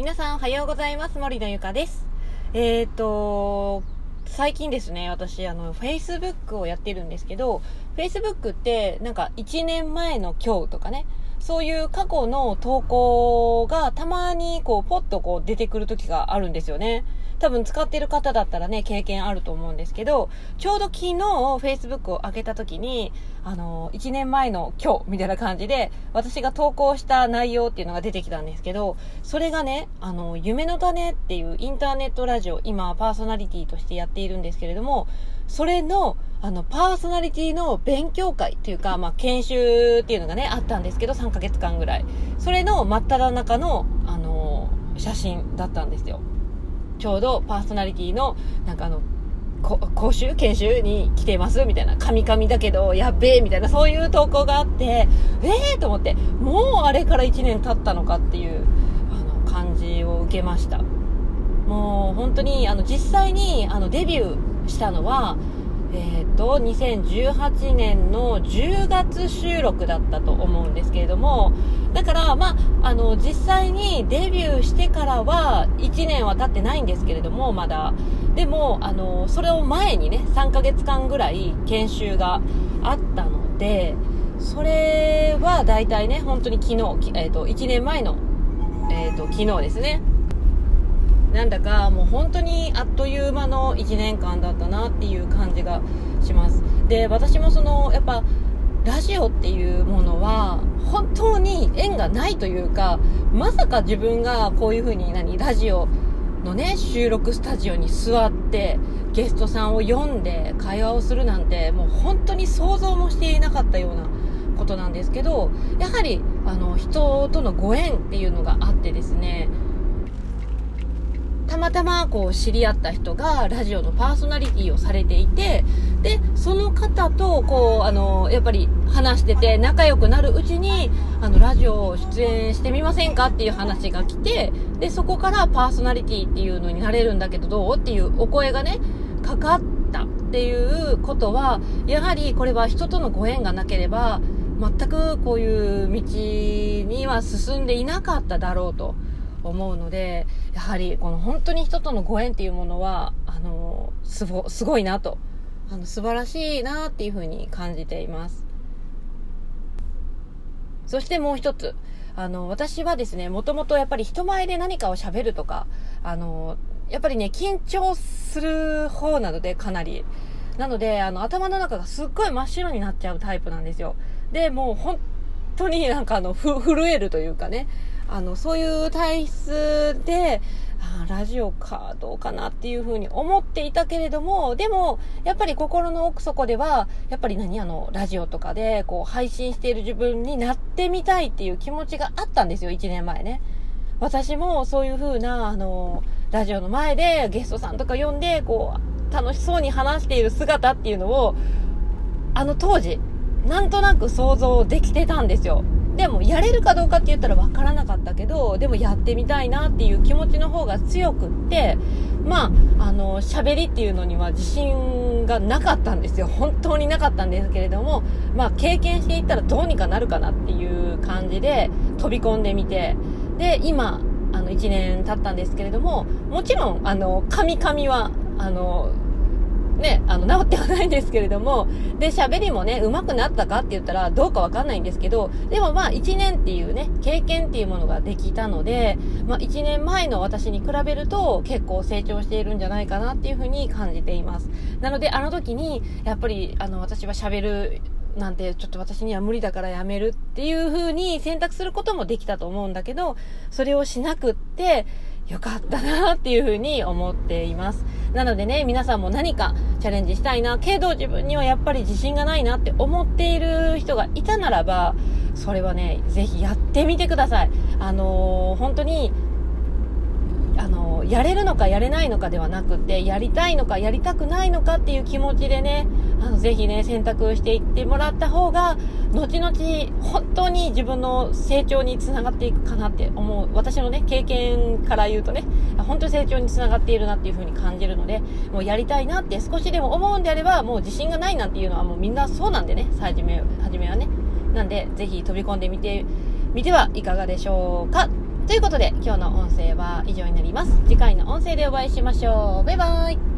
皆さんおはようございます。森のゆかです。えっ、と、最近ですね、私、あの、Facebook をやってるんですけど、Facebook って、なんか、1年前の今日とかね、そういう過去の投稿がたまにこう、ポッとこう出てくる時があるんですよね。多分使ってる方だったらね、経験あると思うんですけど、ちょうど昨日 Facebook を開けた時に、あの、1年前の今日みたいな感じで、私が投稿した内容っていうのが出てきたんですけど、それがね、あの、夢の種っていうインターネットラジオ、今パーソナリティとしてやっているんですけれども、それの、あの、パーソナリティの勉強会というか、まあ、研修っていうのがね、あったんですけど、3ヶ月間ぐらい。それの真っ只中の、あの、写真だったんですよ。ちょうどパーソナリティの、なんかあの、講習研修に来てますみたいな、カミカミだけど、やっべえみたいな、そういう投稿があって、ええー、と思って、もうあれから1年経ったのかっていう、あの、感じを受けました。もう本当に、あの、実際に、あの、デビューしたのは、えっ、ー、と、2018年の10月収録だったと思うんですけれども、だから、まあ、あの、実際にデビューしてからは1年は経ってないんですけれども、まだ。でも、あの、それを前にね、3ヶ月間ぐらい研修があったので、それは大体ね、本当に昨日、えっ、ー、と、1年前の、えっ、ー、と、昨日ですね。なんだかもう本当にあっという間の1年間だったなっていう感じがします。で私もそのやっぱラジオっていうものは本当に縁がないというかまさか自分がこういう風に何ラジオのね収録スタジオに座ってゲストさんを読んで会話をするなんてもう本当に想像もしていなかったようなことなんですけどやはりあの人とのご縁っていうのがあってですねまたまこう知り合った人がラジオのパーソナリティをされていて、で、その方とこう、あの、やっぱり話してて仲良くなるうちに、あの、ラジオ出演してみませんかっていう話が来て、で、そこからパーソナリティっていうのになれるんだけどどうっていうお声がね、かかったっていうことは、やはりこれは人とのご縁がなければ、全くこういう道には進んでいなかっただろうと。思うのでやはりこの本当に人とのご縁っていうものはあのすごすごいなと。あの素晴らしいなっていうふうに感じています。そしてもう一つ。あの私はですねもともとやっぱり人前で何かを喋るとかあのやっぱりね緊張する方なのでかなり。なのであの頭の中がすっごい真っ白になっちゃうタイプなんですよ。でもう本当になんかあのふ震えるというかね。あの、そういう体質で、あラジオかどうかなっていうふうに思っていたけれども、でも、やっぱり心の奥底では、やっぱり何あの、ラジオとかで、こう、配信している自分になってみたいっていう気持ちがあったんですよ、1年前ね。私もそういう風な、あの、ラジオの前でゲストさんとか呼んで、こう、楽しそうに話している姿っていうのを、あの当時、なんとなく想像できてたんですよ。でもやれるかどうかって言ったら分からなかったけどでもやってみたいなっていう気持ちの方が強くってまああの喋りっていうのには自信がなかったんですよ。本当になかったんですけれどもまあ経験していったらどうにかなるかなっていう感じで飛び込んでみて。で今あの1年経ったんですけれどももちろんあの神々はあのね、あの、治ってはないんですけれども、で、喋りもね、上手くなったかって言ったら、どうかわかんないんですけど、でもまあ、1年っていうね、経験っていうものができたので、まあ、1年前の私に比べると、結構成長しているんじゃないかなっていうふうに感じています。なので、あの時に、やっぱり、あの、私は喋る、なんてちょっと私には無理だからやめるっていう風に選択することもできたと思うんだけど、それをしなくって、よかったなっていうふうに思っています。なのでね、皆さんも何かチャレンジしたいな、けど自分にはやっぱり自信がないなって思っている人がいたならば、それはね、ぜひやってみてください。あのー、本当に、やれるのかやれないのかではなくて、やりたいのかやりたくないのかっていう気持ちでね、あの、ぜひね、選択していってもらった方が、後々、本当に自分の成長につながっていくかなって思う。私のね、経験から言うとね、本当に成長につながっているなっていう風に感じるので、もうやりたいなって少しでも思うんであれば、もう自信がないなんていうのはもうみんなそうなんでね、初め、初めはね。なんで、ぜひ飛び込んでみてみてはいかがでしょうかということで今日の音声は以上になります。次回の音声でお会いしましょう。バイバイ。